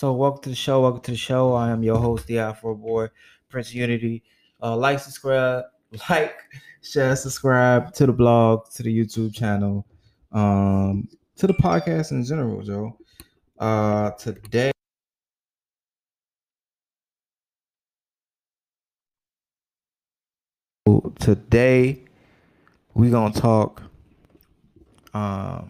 So welcome to the show. Welcome to the show. I am your host, the Afro Boy, Prince Unity. Uh, like, subscribe, like, share, subscribe to the blog, to the YouTube channel, um, to the podcast in general, Joe. Uh, today. Today, we're gonna talk. Um,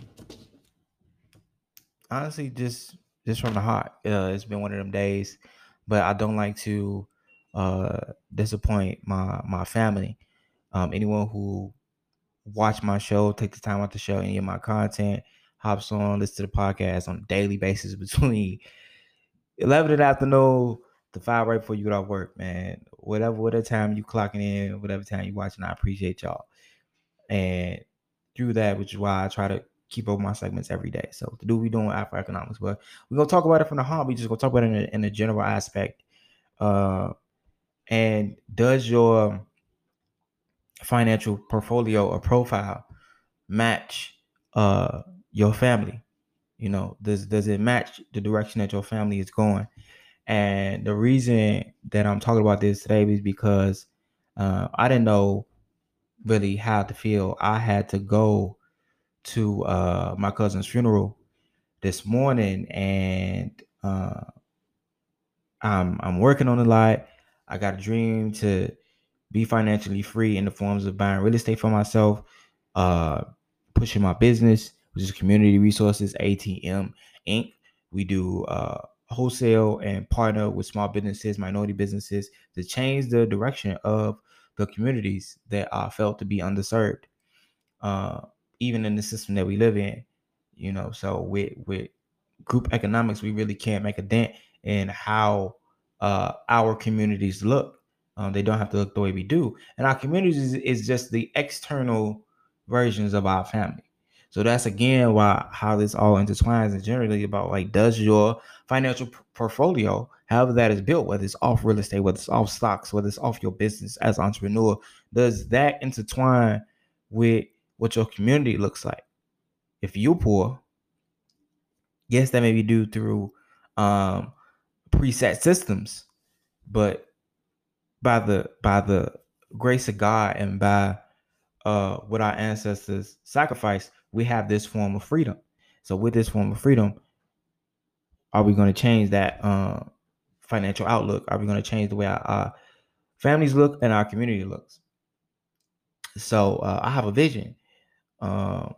honestly, just just from the heart. Uh, it's been one of them days, but I don't like to uh, disappoint my my family. Um, anyone who watch my show, take the time out to show any of my content, hops on, listen to the podcast on a daily basis between 11 in the afternoon to 5 right before you get off work, man. Whatever, whatever time you clocking in, whatever time you watching, I appreciate y'all. And through that, which is why I try to keep up my segments every day. So to do we doing Afro economics, but we're gonna talk about it from the. We just gonna talk about it in a, in a general aspect. Uh, and does your financial portfolio or profile match uh your family? You know, does does it match the direction that your family is going? And the reason that I'm talking about this today is because uh, I didn't know really how to feel. I had to go to uh, my cousin's funeral this morning, and uh, I'm I'm working on a lot. I got a dream to be financially free in the forms of buying real estate for myself, uh, pushing my business, which is Community Resources ATM Inc. We do uh, wholesale and partner with small businesses, minority businesses to change the direction of the communities that are felt to be underserved. Uh, even in the system that we live in, you know. So with with group economics, we really can't make a dent in how uh, our communities look. Um, they don't have to look the way we do, and our communities is, just the external versions of our family. So that's again why how this all intertwines and generally about like does your financial p- portfolio, however that is built, whether it's off real estate, whether it's off stocks, whether it's off your business as entrepreneur, does that intertwine with what your community looks like. If you're poor, yes, that may be due through um, preset systems, but by the by the grace of God and by uh, what our ancestors sacrificed, we have this form of freedom. So with this form of freedom, are we going to change that uh, financial outlook? Are we going to change the way our, our, families look and our community looks? So uh, I have a vision um,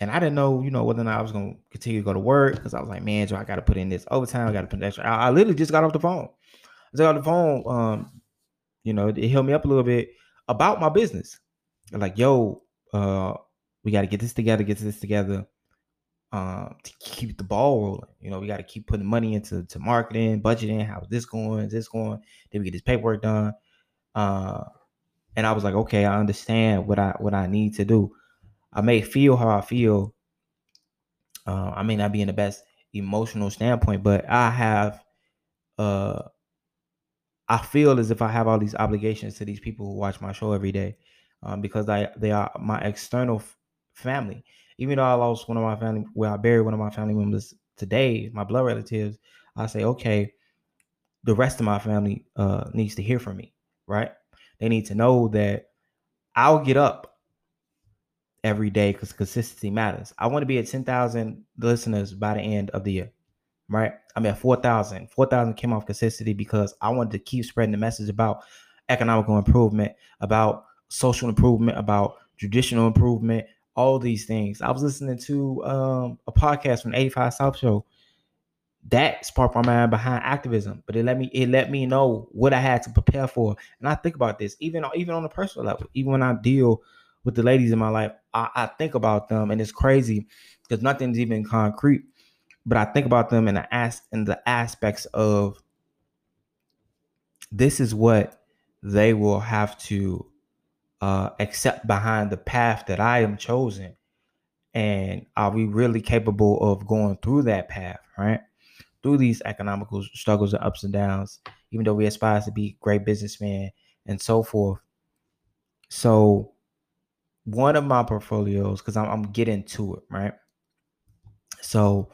and I didn't know, you know, whether or not I was gonna continue to go to work because I was like, man, Joe, I gotta put in this overtime, I gotta put extra. I, I literally just got off the phone. I got off the phone. Um, you know, it helped me up a little bit about my business. Like, yo, uh, we got to get this together, get this together, um, to keep the ball rolling. You know, we got to keep putting money into to marketing, budgeting. How's this going? Is this going? Then we get this paperwork done. Uh, and I was like, okay, I understand what I what I need to do. I may feel how I feel. Uh, I may not be in the best emotional standpoint, but I have uh I feel as if I have all these obligations to these people who watch my show every day, um, because I they are my external f- family. Even though I lost one of my family, where I buried one of my family members today, my blood relatives, I say, okay, the rest of my family uh, needs to hear from me, right? They need to know that I'll get up every day because consistency matters. I want to be at 10,000 listeners by the end of the year, right? I'm at 4,000. 4,000 came off consistency because I wanted to keep spreading the message about economical improvement, about social improvement, about traditional improvement, all these things. I was listening to um, a podcast from 85 South Show that sparked my mind behind activism but it let me it let me know what i had to prepare for and i think about this even even on a personal level even when i deal with the ladies in my life, I, I think about them, and it's crazy because nothing's even concrete. But I think about them in the as in the aspects of this is what they will have to uh, accept behind the path that I am chosen. And are we really capable of going through that path, right? Through these economical struggles and ups and downs, even though we aspire to be great businessmen and so forth. So one of my portfolios because I'm, I'm getting to it right so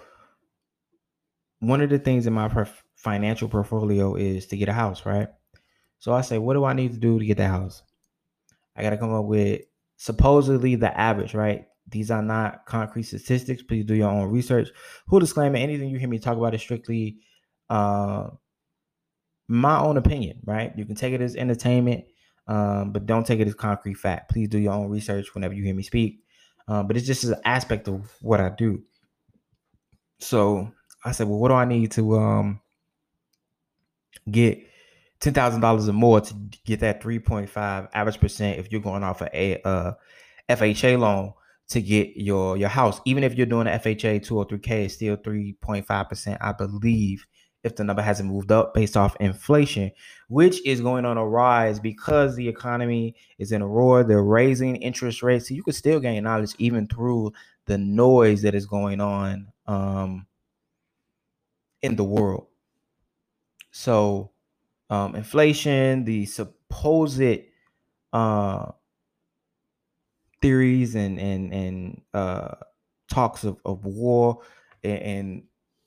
one of the things in my perf- financial portfolio is to get a house, right? So I say, what do I need to do to get the house? I got to come up with supposedly the average, right? These are not concrete statistics. Please do your own research. Who disclaimer? Anything you hear me talk about is strictly uh, my own opinion, right? You can take it as entertainment, um, but don't take it as concrete fact. Please do your own research whenever you hear me speak. Um, but it's just an aspect of what I do. So I said, well, what do I need to um, get ten thousand dollars or more to get that three point five average percent if you're going off a uh, FHA loan to get your your house. Even if you're doing an FHA two or three K, it's still three point five percent, I believe, if the number hasn't moved up based off inflation, which is going on a rise because the economy is in a roar. They're raising interest rates, so you can still gain knowledge even through the noise that is going on um, in the world. So, um, inflation, the supposed uh, theories and and and uh, talks of, of war and, and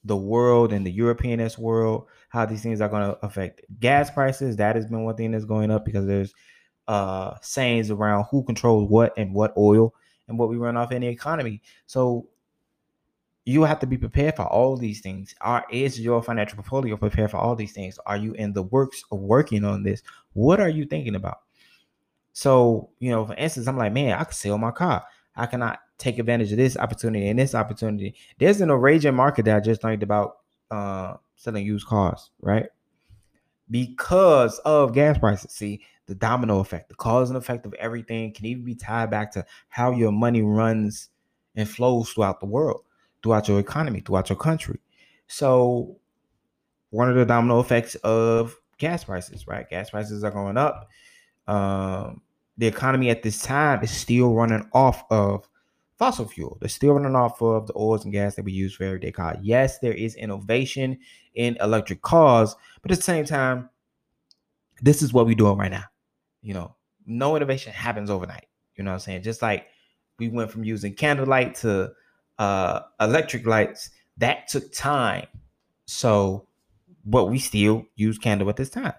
the world and the European S world, how these things are going to affect gas prices. That has been one thing that's going up because there's uh sayings around who controls what and what oil and what we run off in the economy. So you have to be prepared for all these things. Are is your financial portfolio prepared for all these things? Are you in the works of working on this? What are you thinking about? So, you know, for instance, I'm like, man, I could sell my car. I take advantage of this opportunity and this opportunity? There's an raging market that I just learned about uh selling used cars, right? Because of gas prices. See, the domino effect, the cause and effect of everything can even be tied back to how your money runs and flows throughout the world throughout your economy, throughout your country. So, one of the domino effects of gas prices, right? Gas prices are going up. Um, the economy at this time is still running off of fossil fuel. They're still running off of the oils and gas that we use for everyday car. Yes, there is innovation in electric cars, but at the same time, this is what we're doing right now. You know, no innovation happens overnight. You know what I'm saying? Just like we went from using candlelight to uh, electric lights, that took time. So, but we still use candle at this time,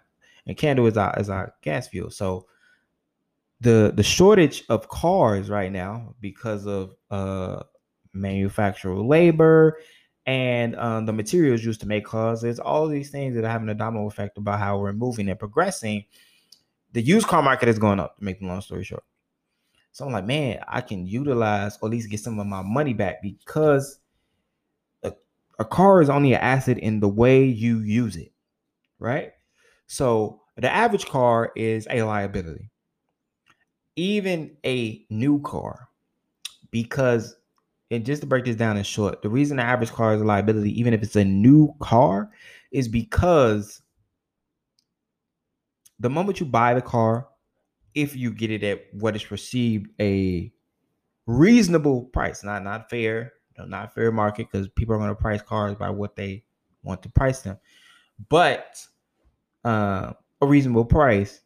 and candle is our is our gas fuel. So, the the shortage of cars right now because of uh manufacturer labor and um, the materials used to make cars. There's all these things that are having a domino effect about how we're moving and progressing. The used car market is going up. To make the long story short. So I'm like, man, I can utilize or at least get some of my money back because a, a car is only an asset in the way you use it, right? So the average car is a liability. Even a new car, because and just to break this down in short, the reason the average car is a liability, even if it's a new car, is because the moment you buy the car, if you get it at what is perceived a reasonable price, not not fair, not fair market, because people are going to price cars by what they want to price them, but uh, a reasonable price.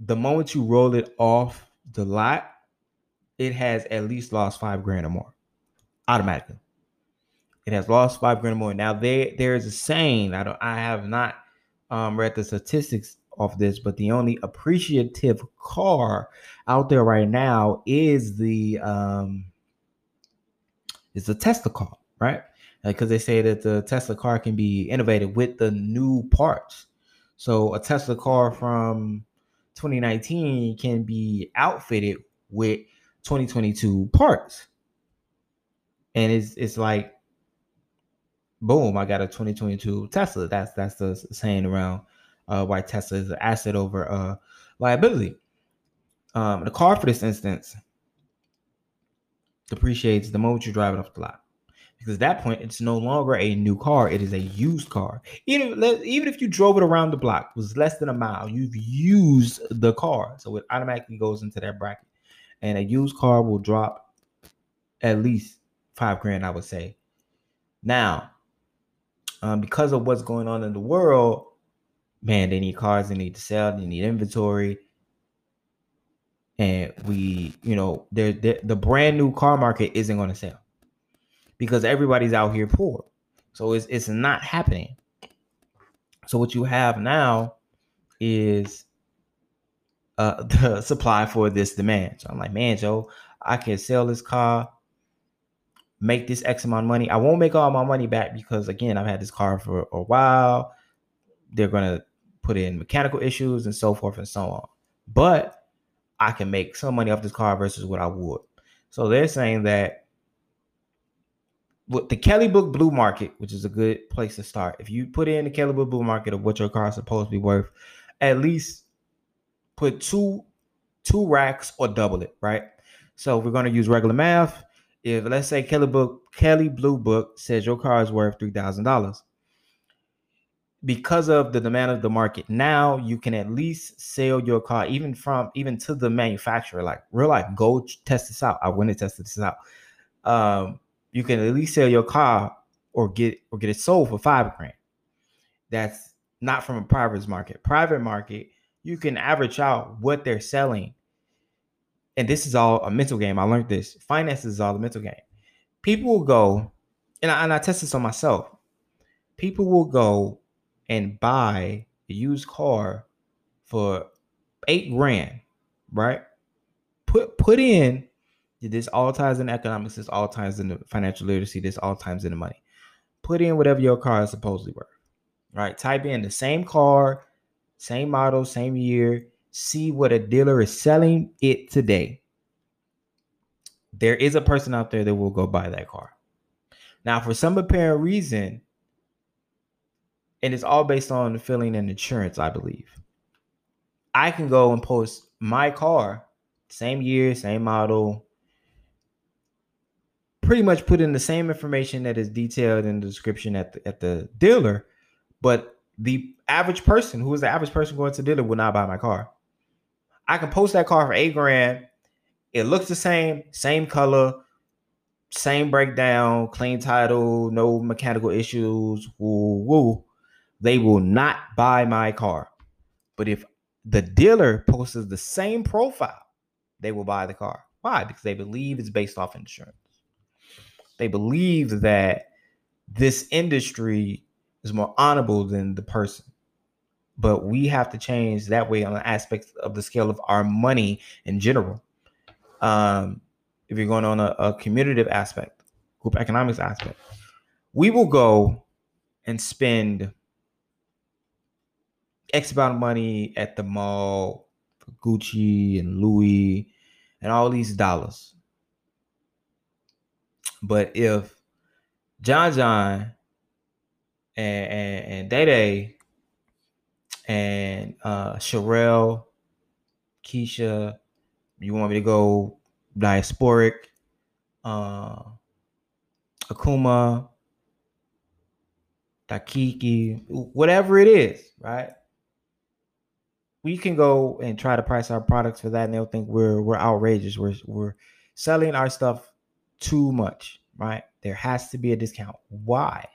The moment you roll it off the lot, it has at least lost five grand or more automatically. It has lost five grand or more. Now there there is a saying I don't I have not um, read the statistics of this, but the only appreciative car out there right now is the um is the Tesla car, right? Because they say that the Tesla car can be innovated with the new parts. So a Tesla car from 2019 can be outfitted with 2022 parts. And it's it's like boom, I got a 2022 Tesla. That's that's the saying around uh, why Tesla is an asset over uh, liability. Um, the car, for this instance, depreciates the moment you drive it off the lot. Because at that point, it's no longer a new car; it is a used car. Even even if you drove it around the block, was less than a mile, you've used the car, so it automatically goes into that bracket. And a used car will drop at least five grand, I would say. Now, um, because of what's going on in the world, man, they need cars, they need to sell, they need inventory. And we, you know, the brand new car market isn't going to sell because everybody's out here poor. So it's it's not happening. So what you have now is uh the supply for this demand. So I'm like, man, Joe, I can sell this car, make this X amount of money. I won't make all my money back because again, I've had this car for a while. They're gonna put in mechanical issues and so forth and so on. But I can make some money off this car versus what I would. So they're saying that the Kelley Blue Blue Market, which is a good place to start. If you put in the Kelley Blue Blue Market of what your car is supposed to be worth, at least put two two racks or double it, right? So we're going to use regular math. If let's say Kelley Book Kelley Blue Book says your car is worth three thousand dollars, because of the demand of the market now, you can at least sell your car even from even to the manufacturer. Like real life, go test this out. I went and tested this out. Um, you can at least sell your car or get or get it sold for five grand. That's not from a private market. Private market, you can average out what they're selling. And this is all a mental game. I learned this. Finance is all a mental game. People will go, and I, and I test this on myself. People will go and buy a used car for eight grand, right? Put put in this all ties in economics, this all ties in the financial literacy, this all ties in the money. Put in whatever your car is supposedly worth. Right? Type in the same car, same model, same year. See what a dealer is selling it today. There is a person out there that will go buy that car. Now, for some apparent reason, and it's all based on the filling and insurance, I believe. I can go and post my car, same year, same model, pretty much put in the same information that is detailed in the description at the, at the dealer, but the average person, who is the average person going to dealer, will not buy my car. I can post that car for eight grand. It looks the same, same color, same breakdown, clean title, no mechanical issues. Woo woo. They will not buy my car. But if the dealer posts the same profile, they will buy the car. Why? Because they believe it's based off insurance. They believe that this industry is more honorable than the person. But we have to change that way on the aspect of the scale of our money in general. Um, if you're going on a, a commutative aspect, group economics aspect, we will go and spend X amount of money at the mall for Gucci and Louis and all these dollars. But if John John and and, and Day Day and uh Sherelle, Keisha, you want me to go diasporic, uh Akuma, Takiki, whatever it is, right? We can go and try to price our products for that, and they'll think we're we're outrageous. We're we're selling our stuff too much, right? There has to be a discount. Why?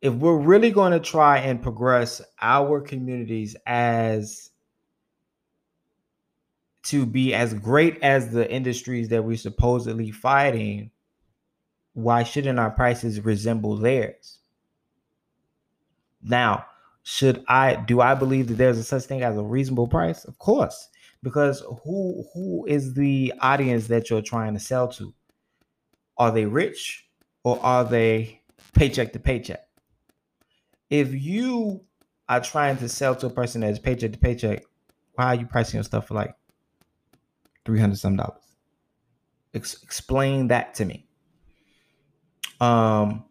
If we're really going to try and progress our communities as to be as great as the industries that we're supposedly fighting, why shouldn't our prices resemble theirs? Now, should I do I believe that there's a such thing as a reasonable price? Of course, because who who is the audience that you're trying to sell to? Are they rich or are they paycheck to paycheck? If you are trying to sell to a person that's paycheck to paycheck, why are you pricing your stuff for like 300 some dollars? Ex- explain that to me. Um,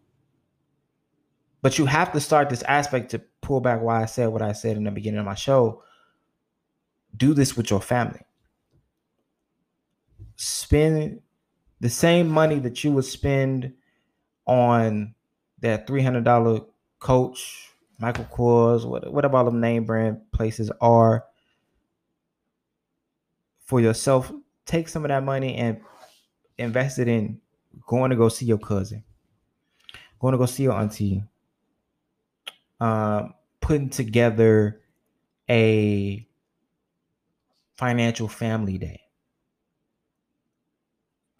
but you have to start this aspect to pull back why I said what I said in the beginning of my show. Do this with your family. Spend the same money that you would spend on that $300 coach, Michael Kors, whatever all them name brand places are for yourself, take some of that money and invest it in going to go see your cousin, going to go see your auntie, um, putting together a financial family day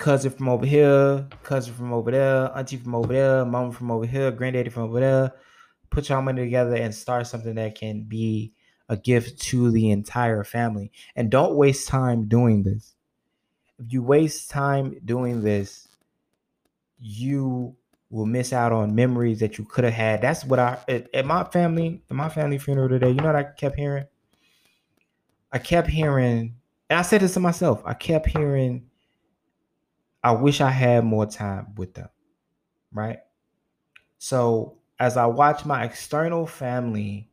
cousin from over here, cousin from over there, auntie from over there, mama from over here, granddaddy from over there. Put y'all money together and start something that can be a gift to the entire family. And don't waste time doing this. If you waste time doing this, you will miss out on memories that you could have had. That's what I at, at my family, at my family funeral today. You know what I kept hearing? I kept hearing, and I said this to myself. I kept hearing, I wish I had more time with them. Right. So as I watch my external family,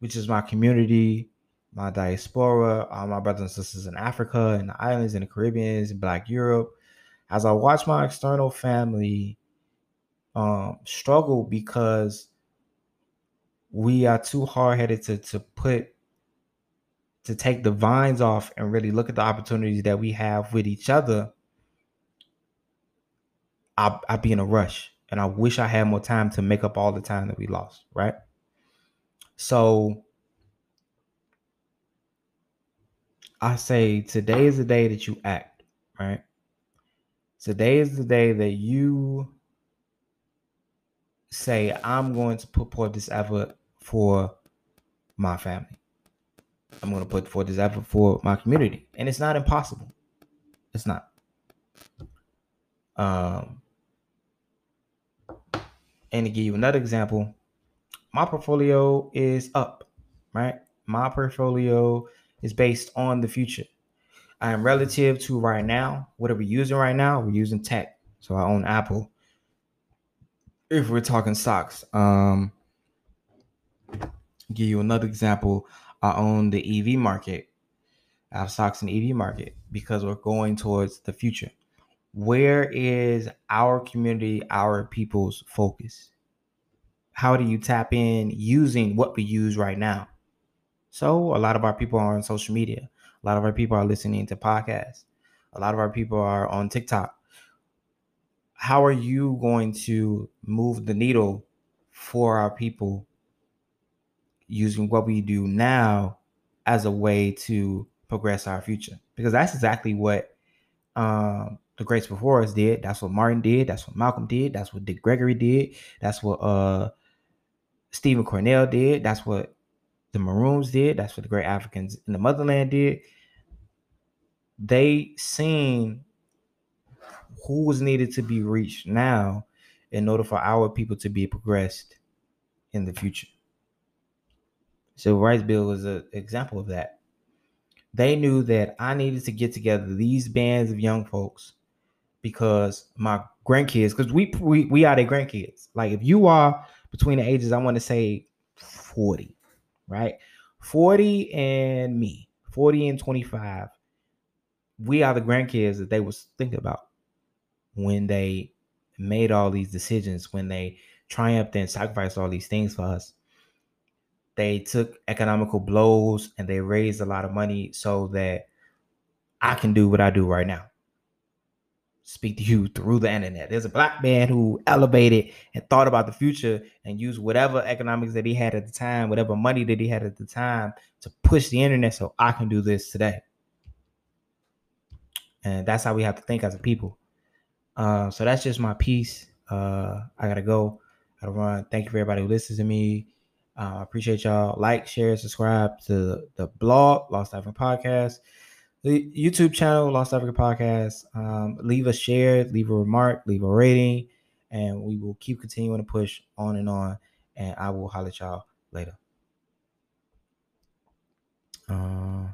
which is my community, my diaspora, all my brothers and sisters in Africa and the islands and the Caribbean and Black Europe, as I watch my external family um, struggle because we are too hard headed to to put to take the vines off and really look at the opportunities that we have with each other. I I be in a rush, and I wish I had more time to make up all the time that we lost. Right. So I say today is the day that you act. Right. Today is the day that you say, I'm going to put forth this effort for my family. I'm going to put forth this effort for my community. And it's not impossible. It's not. Um, and to give you another example, my portfolio is up, right? My portfolio is based on the future. I am relative to right now. What are we using right now? We're using tech. So I own Apple if we're talking stocks. Um, give you another example. I own the EV market. I have stocks in the EV market because we're going towards the future. Where is our community, our people's focus? How do you tap in using what we use right now? So, a lot of our people are on social media. A lot of our people are listening to podcasts. A lot of our people are on TikTok how are you going to move the needle for our people using what we do now as a way to progress our future? Because that's exactly what um, the greats before us did. That's what Martin did. That's what Malcolm did. That's what Dick Gregory did. That's what uh, Stephen Cornell did. That's what the Maroons did. That's what the great Africans in the motherland did. They seen who was needed to be reached now in order for our people to be progressed in the future. Civil rights bill was an example of that. They knew that I needed to get together these bands of young folks because my grandkids, because we, we we are their grandkids. Like if you are between the ages, I want to say 40, right? 40 and me, 40 and 25. We are the grandkids that they was thinking about when they made all these decisions, when they triumphed and sacrificed all these things for us, they took economical blows and they raised a lot of money so that I can do what I do right now. Speak to you through the internet. There's a black man who elevated and thought about the future and used whatever economics that he had at the time, whatever money that he had at the time to push the internet so I can do this today. And that's how we have to think as a people. Uh, so that's just my piece. Uh, I gotta go. I gotta run. Thank you for everybody who listens to me. Uh, appreciate y'all. Like, share, subscribe to the blog, Lost Africa Podcast, the YouTube channel, Lost Africa Podcast. Um, leave a share, leave a remark, leave a rating, and we will keep continuing to push on and on. And I will holler at y'all later. Uh,